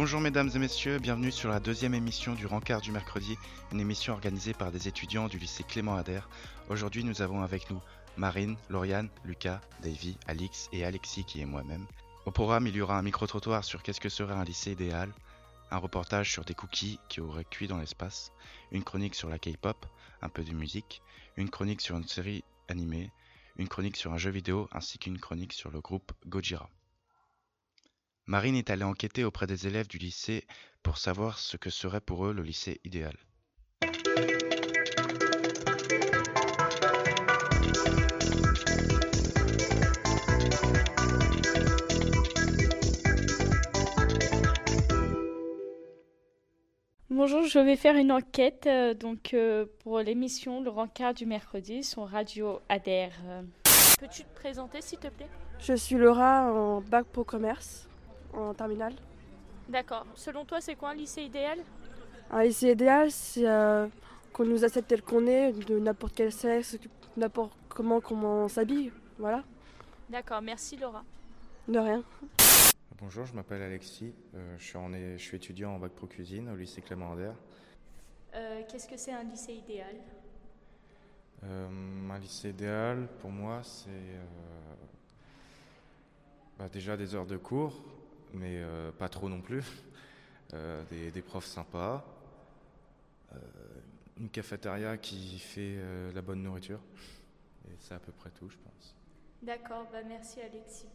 Bonjour mesdames et messieurs, bienvenue sur la deuxième émission du Rencard du mercredi, une émission organisée par des étudiants du lycée Clément Adair. Aujourd'hui nous avons avec nous Marine, Lauriane, Lucas, Davy, Alix et Alexis qui est moi-même. Au programme il y aura un micro-trottoir sur qu'est-ce que serait un lycée idéal, un reportage sur des cookies qui auraient cuit dans l'espace, une chronique sur la K-pop, un peu de musique, une chronique sur une série animée, une chronique sur un jeu vidéo ainsi qu'une chronique sur le groupe Gojira. Marine est allée enquêter auprès des élèves du lycée pour savoir ce que serait pour eux le lycée idéal. Bonjour, je vais faire une enquête euh, donc euh, pour l'émission Le Rencard du mercredi sur Radio Adair. Euh, Peux-tu te présenter s'il te plaît? Je suis Laura en bac pro commerce en terminale. D'accord. Selon toi, c'est quoi un lycée idéal? Un lycée idéal, c'est euh, qu'on nous accepte tel qu'on est, de n'importe quel sexe, n'importe comment comment on s'habille. Voilà, D'accord, merci Laura. de rien. Bonjour, je m'appelle Alexis, euh, je, suis en é- je suis étudiant en bac pro cuisine au lycée Clément Ander. Euh, Qu'est-ce que c'est un lycée idéal? Euh, un lycée idéal pour moi c'est euh, bah, déjà des heures de cours, mais euh, pas trop non plus, Euh, des, des profs sympas, euh, une cafétéria qui fait euh, la bonne nourriture, et c'est à peu près tout je pense. D'accord, bah merci Alexis.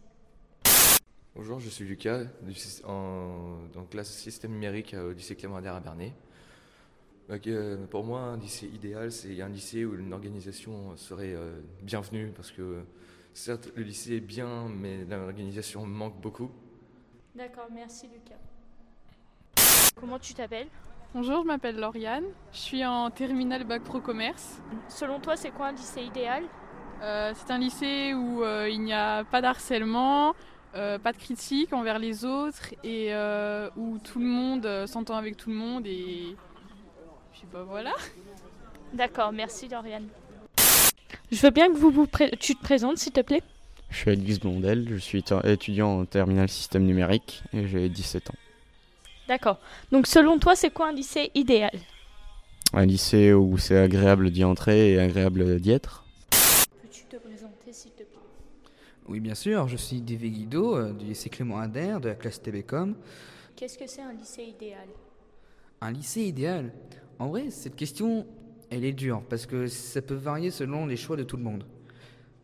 Bonjour, je suis Lucas, du en, donc classe système numérique au lycée Clément Ader à Bernay. Donc, euh, pour moi, un lycée idéal, c'est un lycée où une organisation serait euh, bienvenue parce que certes, le lycée est bien, mais l'organisation manque beaucoup. D'accord, merci Lucas. Comment tu t'appelles Bonjour, je m'appelle Lauriane, je suis en terminale bac pro commerce. Selon toi, c'est quoi un lycée idéal Euh, c'est un lycée où euh, il n'y a pas d'harcèlement, euh, pas de critique envers les autres et euh, où tout le monde euh, s'entend avec tout le monde et puis bah voilà. D'accord, merci Lauriane. Je veux bien que vous, vous pré- tu te présentes s'il te plaît? Je suis Alix Blondel, je suis étu- étudiant en terminale système numérique et j'ai 17 ans. D'accord. Donc selon toi, c'est quoi un lycée idéal? Un lycée où c'est agréable d'y entrer et agréable d'y être. Peux-tu te présenter s'il te plaît? Oui, bien sûr, je suis David Guido euh, du lycée Clément Ader de la classe TBCom. Qu'est-ce que c'est un lycée idéal? Un lycée idéal? En vrai, cette question, elle est dure parce que ça peut varier selon les choix de tout le monde.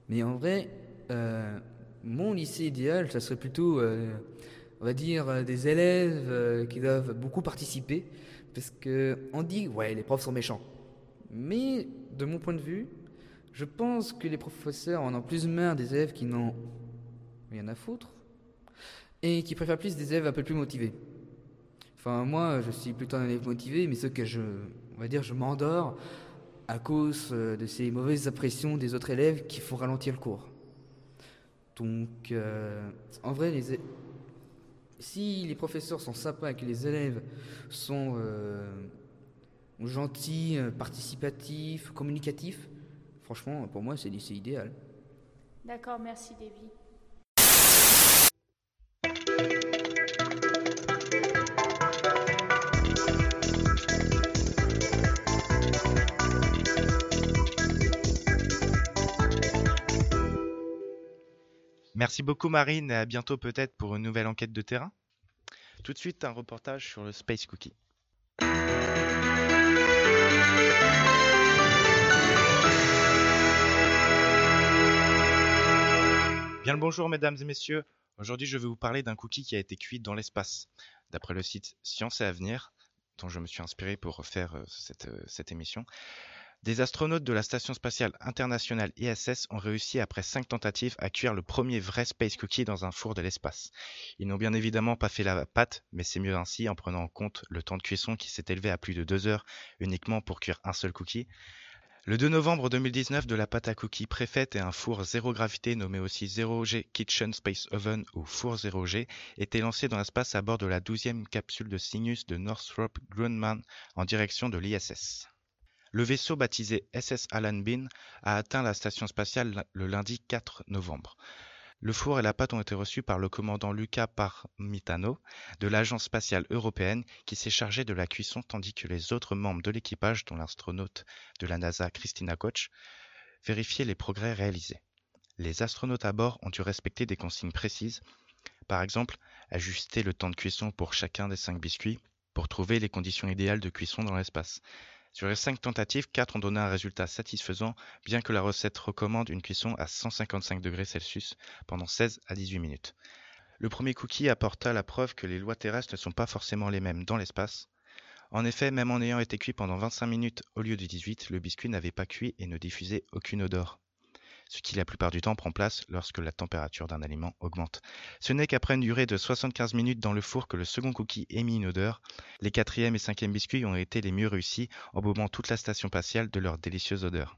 Mais en vrai, euh, mon lycée idéal, ça serait plutôt, euh, on va dire, euh, des élèves qui doivent beaucoup participer parce que on dit, ouais, les profs sont méchants. Mais de mon point de vue, je pense que les professeurs en ont plus marre des élèves qui n'ont rien à foutre et qui préfèrent plus des élèves un peu plus motivés. Enfin, moi, je suis plutôt un élève motivé, mais ce que je, on va dire, je m'endors à cause de ces mauvaises impressions des autres élèves qui font ralentir le cours. Donc, euh, en vrai, les, si les professeurs sont sympas et que les élèves sont euh, gentils, euh, participatifs, communicatifs, franchement, pour moi, c'est idéal. D'accord, merci Davy. Merci beaucoup Marine et à bientôt peut-être pour une nouvelle enquête de terrain. Tout de suite un reportage sur le Space Cookie. Bien le bonjour mesdames et messieurs. Aujourd'hui je vais vous parler d'un cookie qui a été cuit dans l'espace. D'après le site Science et Avenir, dont je me suis inspiré pour faire euh, cette, euh, cette émission, des astronautes de la Station spatiale internationale ISS ont réussi après cinq tentatives à cuire le premier vrai space cookie dans un four de l'espace. Ils n'ont bien évidemment pas fait la pâte, mais c'est mieux ainsi en prenant en compte le temps de cuisson qui s'est élevé à plus de deux heures uniquement pour cuire un seul cookie. Le 2 novembre 2019, de la pâte à cookies préfaite et un four zéro gravité nommé aussi 0G Kitchen Space Oven ou four 0G étaient lancés dans l'espace à bord de la 12e capsule de Cygnus de Northrop Grumman en direction de l'ISS. Le vaisseau baptisé SS Alan Bean a atteint la station spatiale le lundi 4 novembre. Le four et la pâte ont été reçus par le commandant Luca Parmitano de l'Agence spatiale européenne qui s'est chargé de la cuisson tandis que les autres membres de l'équipage, dont l'astronaute de la NASA Christina Koch, vérifiaient les progrès réalisés. Les astronautes à bord ont dû respecter des consignes précises, par exemple ajuster le temps de cuisson pour chacun des cinq biscuits pour trouver les conditions idéales de cuisson dans l'espace. Sur les 5 tentatives, 4 ont donné un résultat satisfaisant, bien que la recette recommande une cuisson à 155 degrés Celsius pendant 16 à 18 minutes. Le premier cookie apporta la preuve que les lois terrestres ne sont pas forcément les mêmes dans l'espace. En effet, même en ayant été cuit pendant 25 minutes au lieu de 18, le biscuit n'avait pas cuit et ne diffusait aucune odeur ce qui la plupart du temps prend place lorsque la température d'un aliment augmente. Ce n'est qu'après une durée de 75 minutes dans le four que le second cookie émit une odeur. Les quatrième et cinquième biscuits ont été les mieux réussis, embaumant toute la station spatiale de leur délicieuse odeur.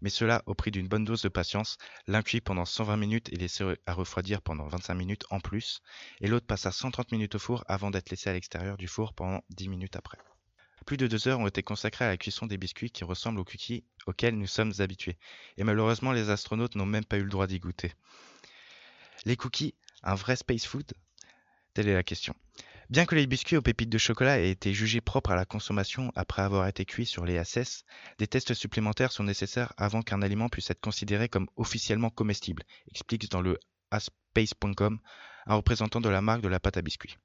Mais cela au prix d'une bonne dose de patience, l'un cuit pendant 120 minutes et laissé à refroidir pendant 25 minutes en plus, et l'autre passe à 130 minutes au four avant d'être laissé à l'extérieur du four pendant 10 minutes après. Plus de deux heures ont été consacrées à la cuisson des biscuits qui ressemblent aux cookies auxquels nous sommes habitués. Et malheureusement, les astronautes n'ont même pas eu le droit d'y goûter. Les cookies, un vrai space food? Telle est la question. Bien que les biscuits aux pépites de chocolat aient été jugés propres à la consommation après avoir été cuits sur les ASS, des tests supplémentaires sont nécessaires avant qu'un aliment puisse être considéré comme officiellement comestible, explique dans le aspace.com un représentant de la marque de la pâte à biscuits.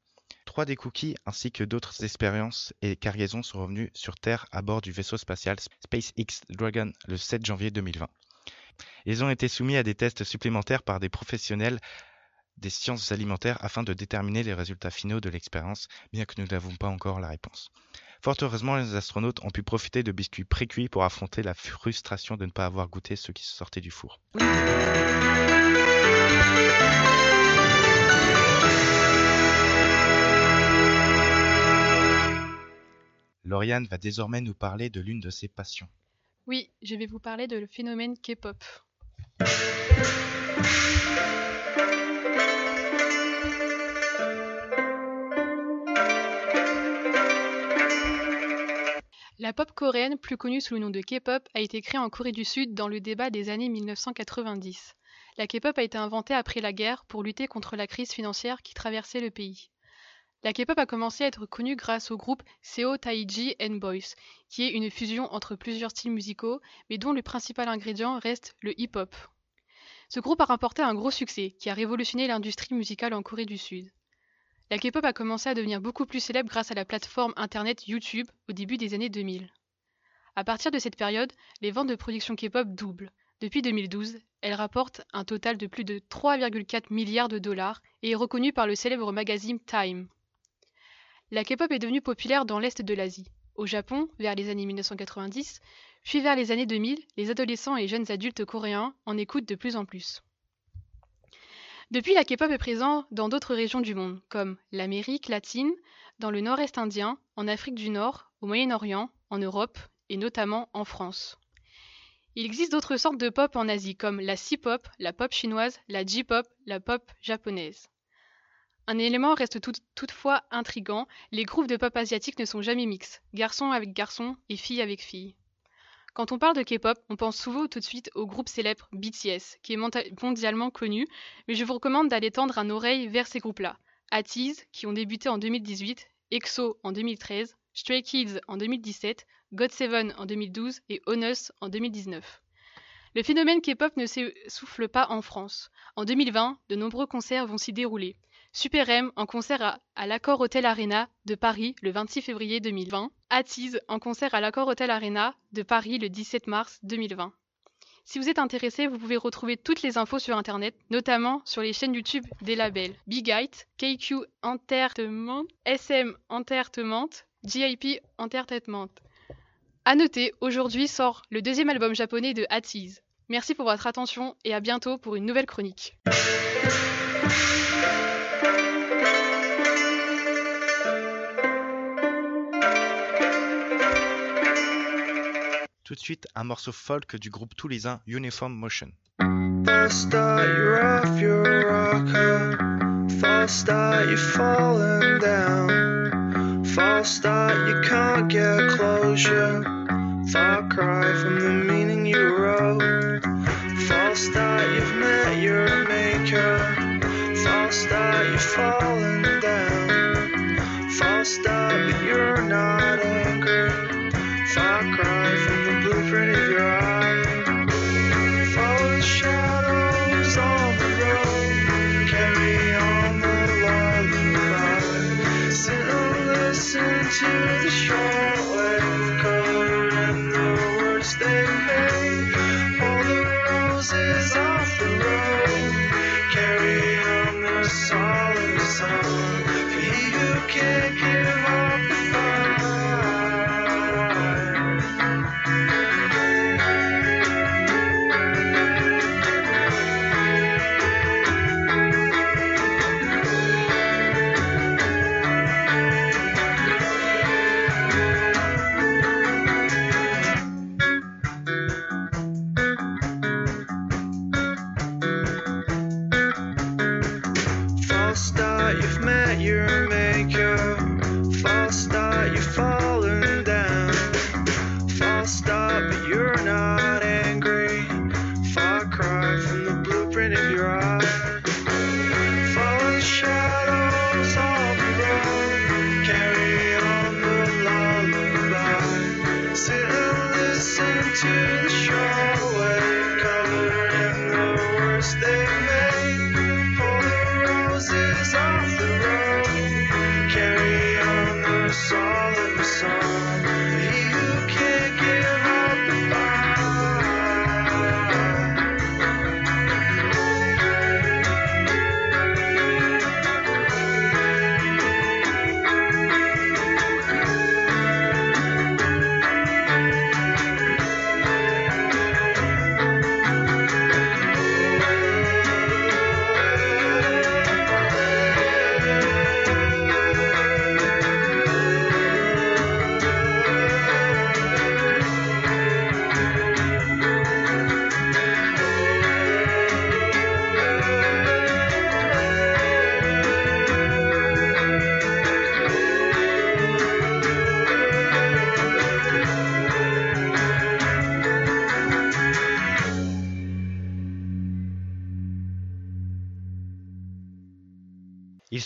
Trois des cookies ainsi que d'autres expériences et cargaisons sont revenus sur Terre à bord du vaisseau spatial SpaceX Dragon le 7 janvier 2020. Ils ont été soumis à des tests supplémentaires par des professionnels des sciences alimentaires afin de déterminer les résultats finaux de l'expérience, bien que nous n'avons pas encore la réponse. Fort heureusement, les astronautes ont pu profiter de biscuits précuits pour affronter la frustration de ne pas avoir goûté ceux qui sortaient du four. Lauriane va désormais nous parler de l'une de ses passions. Oui, je vais vous parler de le phénomène K-pop. La pop coréenne, plus connue sous le nom de K-pop, a été créée en Corée du Sud dans le débat des années 1990. La K-pop a été inventée après la guerre pour lutter contre la crise financière qui traversait le pays. La K-pop a commencé à être connue grâce au groupe Seo Taiji and Boys, qui est une fusion entre plusieurs styles musicaux, mais dont le principal ingrédient reste le hip-hop. Ce groupe a remporté un gros succès, qui a révolutionné l'industrie musicale en Corée du Sud. La K-pop a commencé à devenir beaucoup plus célèbre grâce à la plateforme internet YouTube au début des années 2000. À partir de cette période, les ventes de production K-pop doublent. Depuis 2012, elle rapporte un total de plus de 3,4 milliards de dollars et est reconnue par le célèbre magazine Time. La K-pop est devenue populaire dans l'Est de l'Asie. Au Japon, vers les années 1990, puis vers les années 2000, les adolescents et jeunes adultes coréens en écoutent de plus en plus. Depuis, la K-pop est présente dans d'autres régions du monde, comme l'Amérique latine, dans le nord-est indien, en Afrique du Nord, au Moyen-Orient, en Europe et notamment en France. Il existe d'autres sortes de pop en Asie, comme la C-pop, la pop chinoise, la J-pop, la pop japonaise. Un élément reste toutefois intrigant, les groupes de pop asiatiques ne sont jamais mixtes, garçons avec garçons et filles avec filles. Quand on parle de K-pop, on pense souvent tout de suite au groupe célèbre BTS, qui est mondialement connu, mais je vous recommande d'aller tendre un oreille vers ces groupes-là. ATEEZ, qui ont débuté en 2018, EXO en 2013, Stray Kids en 2017, GOT7 en 2012 et Onus en 2019. Le phénomène K-pop ne s'essouffle pas en France. En 2020, de nombreux concerts vont s'y dérouler. Super M en concert à, l'Accord Hotel Arena de Paris le 26 février 2020. Attise en concert à l'Accord Hotel Arena de Paris le 17 mars 2020. Si vous êtes intéressé, vous pouvez retrouver toutes les infos sur internet, notamment sur les chaînes YouTube des labels Big KQ Entertainment, SM Entertainment, JIP Entertainment. À noter, aujourd'hui sort le deuxième album japonais de Attise. Merci pour votre attention et à bientôt pour une nouvelle chronique. Tout de suite, un morceau folk du groupe toulousain Uniform Motion. False start, you're off your rocker. False start, you're falling down. False start, you can't get closure. Far cry from the meaning you wrote. False start, you've met your maker. you're falling down. False start, but you're not angry. Far cry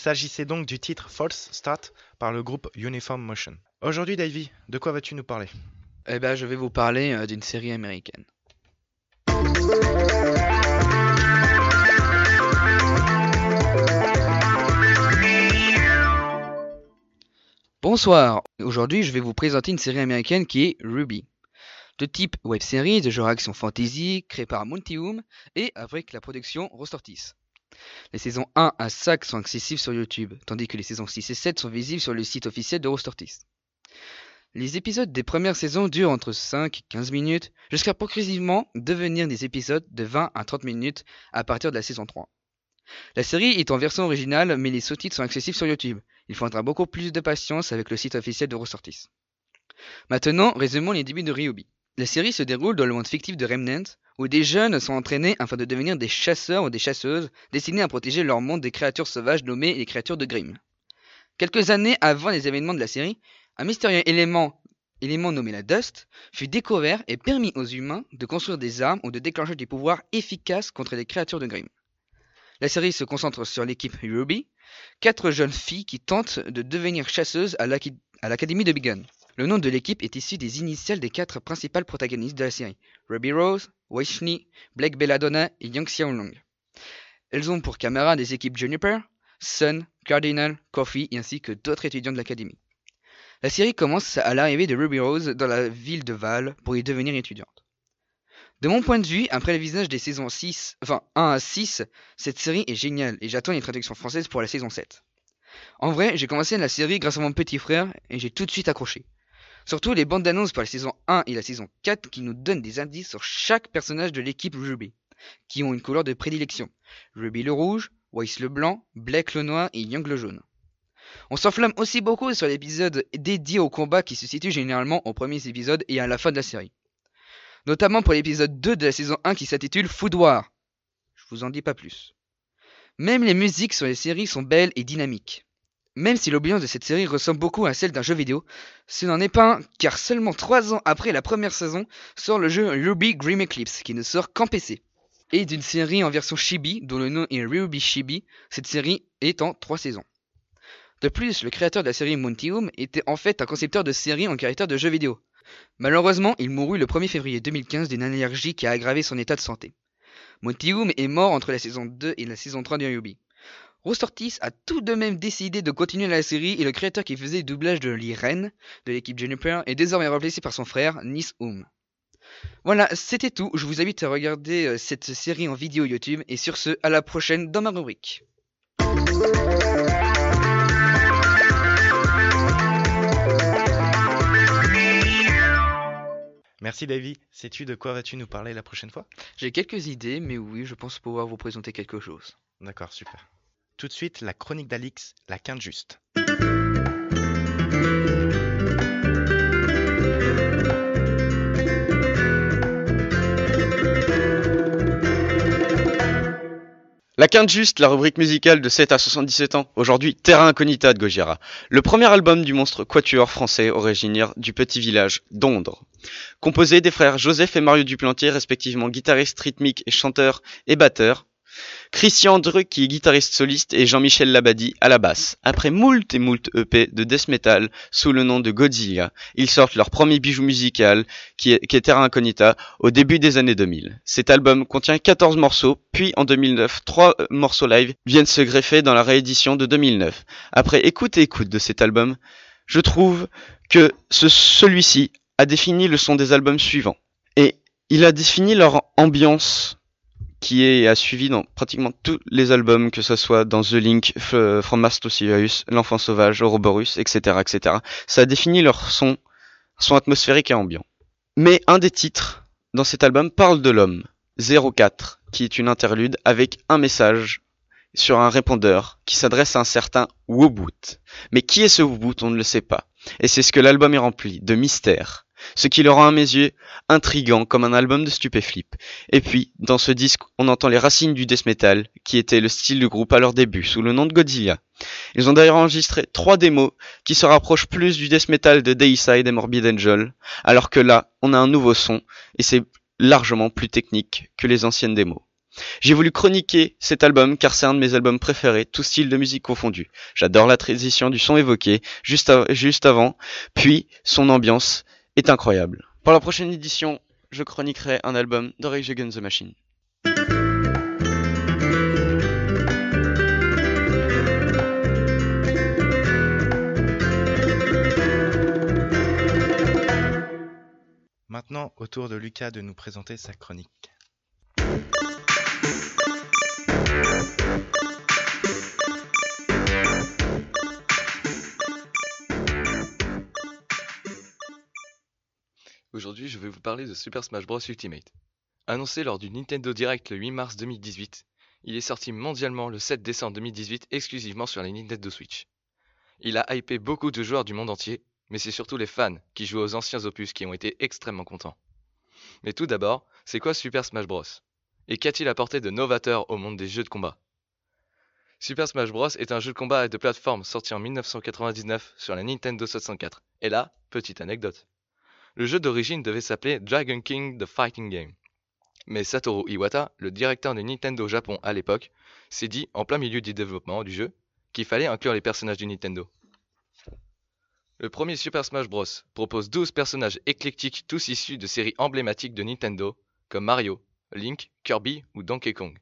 s'agissait donc du titre False Start par le groupe Uniform Motion. Aujourd'hui, Davy, de quoi vas-tu nous parler? Eh ben, je vais vous parler euh, d'une série américaine. Bonsoir, aujourd'hui je vais vous présenter une série américaine qui est Ruby. De type web série de genre action fantasy, créée par Montium et avec la production Rostortis. Les saisons 1 à 5 sont accessibles sur YouTube, tandis que les saisons 6 et 7 sont visibles sur le site officiel de Rostortis. Les épisodes des premières saisons durent entre 5 et 15 minutes, jusqu'à progressivement devenir des épisodes de 20 à 30 minutes à partir de la saison 3. La série est en version originale, mais les sous-titres sont accessibles sur YouTube. Il faudra beaucoup plus de patience avec le site officiel de Ressortis. Maintenant, résumons les débuts de Ryobi. La série se déroule dans le monde fictif de Remnant, où des jeunes sont entraînés afin de devenir des chasseurs ou des chasseuses destinés à protéger leur monde des créatures sauvages nommées les créatures de Grimm. Quelques années avant les événements de la série, un mystérieux élément, nommé la Dust fut découvert et permis aux humains de construire des armes ou de déclencher des pouvoirs efficaces contre les créatures de Grimm. La série se concentre sur l'équipe Ruby, quatre jeunes filles qui tentent de devenir chasseuses à l'académie de Bigon. Le nom de l'équipe est issu des initiales des quatre principales protagonistes de la série, Ruby Rose, Weishni, Blake Belladonna et Yang Xiaolong. Elles ont pour camarades des équipes Juniper, Sun, Cardinal, Coffee ainsi que d'autres étudiants de l'académie. La série commence à l'arrivée de Ruby Rose dans la ville de Val pour y devenir étudiante. De mon point de vue, après le visionnage des saisons 6, enfin 1 à 6, cette série est géniale et j'attends les traductions françaises pour la saison 7. En vrai, j'ai commencé la série grâce à mon petit frère et j'ai tout de suite accroché. Surtout les bandes d'annonces pour la saison 1 et la saison 4 qui nous donnent des indices sur chaque personnage de l'équipe Ruby, qui ont une couleur de prédilection. Ruby le rouge, Weiss le blanc, Blake le noir et Young le jaune. On s'enflamme aussi beaucoup sur l'épisode dédié au combat qui se situe généralement aux premiers épisodes et à la fin de la série. Notamment pour l'épisode 2 de la saison 1 qui s'intitule Food War. Je vous en dis pas plus. Même les musiques sur les séries sont belles et dynamiques. Même si l'ambiance de cette série ressemble beaucoup à celle d'un jeu vidéo, ce n'en est pas un, car seulement 3 ans après la première saison sort le jeu Ruby Grim Eclipse, qui ne sort qu'en PC. et d'une série en version chibi dont le nom est Ruby Chibi. Cette série est en 3 saisons. De plus, le créateur de la série Montium était en fait un concepteur de séries en caractère de jeux vidéo. Malheureusement, il mourut le 1er février 2015 d'une allergie qui a aggravé son état de santé. Montium est mort entre la saison 2 et la saison 3 de Ruby. Rostortis a tout de même décidé de continuer la série et le créateur qui faisait le doublage de l'Irene de l'équipe Juniper est désormais remplacé par son frère Nis Oum. Voilà, c'était tout. Je vous invite à regarder euh, cette série en vidéo YouTube et sur ce, à la prochaine dans ma rubrique. Merci Davy. Sais-tu de quoi vas-tu nous parler la prochaine fois? J'ai quelques idées, mais oui, je pense pouvoir vous présenter quelque chose. D'accord, super. Tout de suite, la chronique d'Alix, la quinte juste. La quinte juste, la rubrique musicale de 7 à 77 ans. Aujourd'hui, Terra Incognita de Gojira. Le premier album du monstre quatuor français originaire du petit village d'Ondre. Composé des frères Joseph et Mario Duplantier, respectivement guitariste rythmique et chanteur et batteur. Christian Druck qui est guitariste soliste et Jean-Michel Labadie à la basse. Après moult et moult EP de death metal sous le nom de Godzilla, ils sortent leur premier bijou musical qui est, Terra Incognita au début des années 2000. Cet album contient 14 morceaux, puis en 2009, 3 euh, morceaux live viennent se greffer dans la réédition de 2009. Après écoute et écoute de cet album, je trouve que ce- celui-ci a défini le son des albums suivants. Et il a défini leur ambiance qui est a suivi dans pratiquement tous les albums, que ce soit dans The Link, From Mars L'Enfant Sauvage, Ouroboros, etc., etc. Ça a défini leur son, son atmosphérique et ambiant. Mais un des titres dans cet album parle de l'homme, 04, qui est une interlude avec un message sur un répondeur qui s'adresse à un certain Woboot. Mais qui est ce Woboot On ne le sait pas. Et c'est ce que l'album est rempli, de mystère. Ce qui le rend à mes yeux intrigant comme un album de stupéflip. Et puis, dans ce disque, on entend les racines du death metal, qui était le style du groupe à leur début, sous le nom de Godzilla. Ils ont d'ailleurs enregistré trois démos qui se rapprochent plus du death metal de Dayside et Morbid Angel, alors que là, on a un nouveau son, et c'est largement plus technique que les anciennes démos. J'ai voulu chroniquer cet album car c'est un de mes albums préférés, tout style de musique confondu. J'adore la transition du son évoqué, juste, juste avant, puis son ambiance est incroyable. Pour la prochaine édition, je chroniquerai un album de Rage the Machine. Maintenant, au tour de Lucas de nous présenter sa chronique. Aujourd'hui, je vais vous parler de Super Smash Bros Ultimate. Annoncé lors du Nintendo Direct le 8 mars 2018, il est sorti mondialement le 7 décembre 2018 exclusivement sur la Nintendo Switch. Il a hypé beaucoup de joueurs du monde entier, mais c'est surtout les fans qui jouent aux anciens opus qui ont été extrêmement contents. Mais tout d'abord, c'est quoi Super Smash Bros? Et qu'a-t-il apporté de novateur au monde des jeux de combat? Super Smash Bros est un jeu de combat et de plateforme sorti en 1999 sur la Nintendo 64. Et là, petite anecdote. Le jeu d'origine devait s'appeler Dragon King The Fighting Game. Mais Satoru Iwata, le directeur de Nintendo Japon à l'époque, s'est dit, en plein milieu du développement du jeu, qu'il fallait inclure les personnages du Nintendo. Le premier Super Smash Bros. propose 12 personnages éclectiques tous issus de séries emblématiques de Nintendo, comme Mario, Link, Kirby ou Donkey Kong.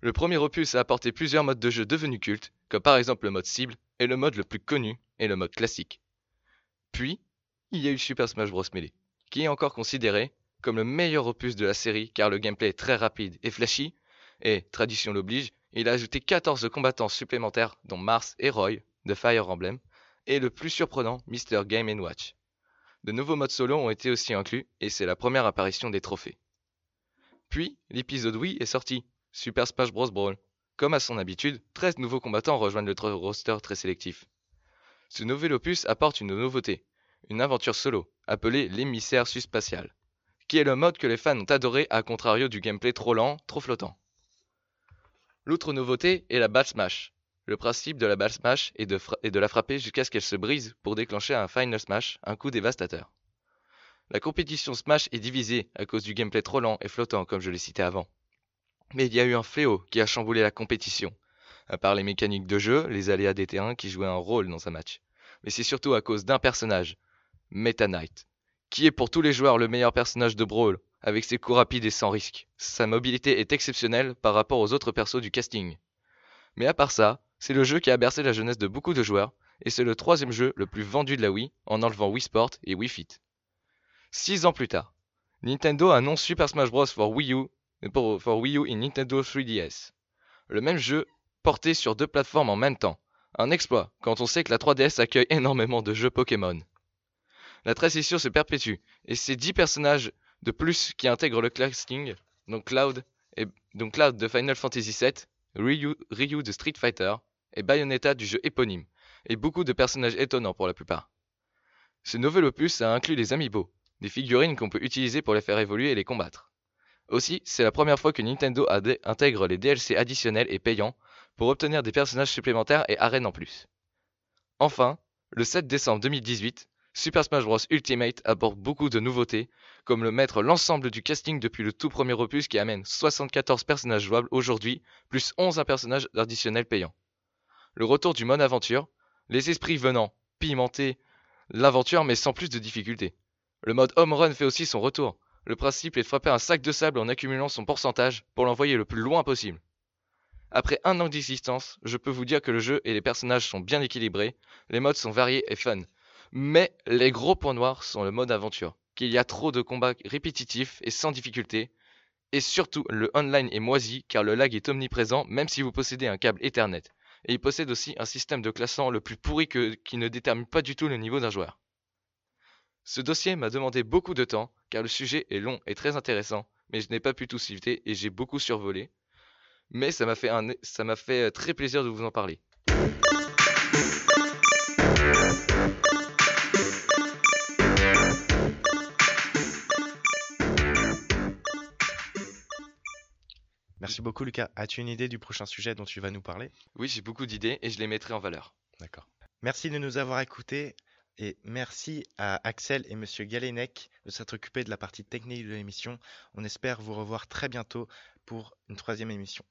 Le premier opus a apporté plusieurs modes de jeu devenus cultes, comme par exemple le mode cible, et le mode le plus connu est le mode classique. Puis, il y a eu Super Smash Bros. Melee, qui est encore considéré comme le meilleur opus de la série car le gameplay est très rapide et flashy, et, tradition l'oblige, il a ajouté 14 combattants supplémentaires dont Mars et Roy de Fire Emblem, et le plus surprenant, Mr. Game Watch. De nouveaux modes solo ont été aussi inclus, et c'est la première apparition des trophées. Puis, l'épisode Wii est sorti, Super Smash Bros. Brawl. Comme à son habitude, 13 nouveaux combattants rejoignent le roster très sélectif. Ce nouvel opus apporte une nouveauté, une aventure solo, appelée l'émissaire spatial, qui est le mode que les fans ont adoré à contrario du gameplay trop lent, trop flottant. L'autre nouveauté est la balle smash. Le principe de la balle smash est de, fra- est de la frapper jusqu'à ce qu'elle se brise pour déclencher un final smash, un coup dévastateur. La compétition smash est divisée à cause du gameplay trop lent et flottant comme je l'ai cité avant. Mais il y a eu un fléau qui a chamboulé la compétition. À part les mécaniques de jeu, les aléas des terrains qui jouaient un rôle dans un match. Mais c'est surtout à cause d'un personnage, Meta Knight, qui est pour tous les joueurs le meilleur personnage de Brawl, avec ses coups rapides et sans risque. Sa mobilité est exceptionnelle par rapport aux autres persos du casting. Mais à part ça, c'est le jeu qui a bercé la jeunesse de beaucoup de joueurs, et c'est le troisième jeu le plus vendu de la Wii, en enlevant Wii Sport et Wii Fit. Six ans plus tard, Nintendo annonce Super Smash Bros. for Wii U, pour, for Wii U et Nintendo 3DS. Le même jeu porté sur deux plateformes en même temps. Un exploit, quand on sait que la 3DS accueille énormément de jeux Pokémon. La transition se perpétue, et c'est 10 personnages de plus qui intègrent le casting, donc Cloud, et, donc Cloud de Final Fantasy VII, Ryu, Ryu de Street Fighter, et Bayonetta du jeu éponyme, et beaucoup de personnages étonnants pour la plupart. Ce nouvel opus a inclus les amiibo, des figurines qu'on peut utiliser pour les faire évoluer et les combattre. Aussi, c'est la première fois que Nintendo intègre les DLC additionnels et payants pour obtenir des personnages supplémentaires et arènes en plus. Enfin, le 7 décembre 2018, Super Smash Bros Ultimate apporte beaucoup de nouveautés, comme le mettre l'ensemble du casting depuis le tout premier opus qui amène 74 personnages jouables aujourd'hui, plus 11 personnages additionnels payants. Le retour du mode aventure, les esprits venant pimenter l'aventure mais sans plus de difficultés. Le mode home run fait aussi son retour. Le principe est de frapper un sac de sable en accumulant son pourcentage pour l'envoyer le plus loin possible. Après un an d'existence, je peux vous dire que le jeu et les personnages sont bien équilibrés, les modes sont variés et fun. Mais les gros points noirs sont le mode aventure, qu'il y a trop de combats répétitifs et sans difficulté, et surtout le online est moisi car le lag est omniprésent même si vous possédez un câble Ethernet. Et il possède aussi un système de classement le plus pourri que, qui ne détermine pas du tout le niveau d'un joueur. Ce dossier m'a demandé beaucoup de temps, car le sujet est long et très intéressant, mais je n'ai pas pu tout citer et j'ai beaucoup survolé. Mais ça m'a fait, un, ça m'a fait très plaisir de vous en parler. Merci beaucoup Lucas. As-tu une idée du prochain sujet dont tu vas nous parler? Oui, j'ai beaucoup d'idées et je les mettrai en valeur. D'accord. Merci de nous avoir écoutés. Et merci à Axel et Monsieur Galenec de s'être occupés de la partie technique de l'émission. On espère vous revoir très bientôt pour une troisième émission.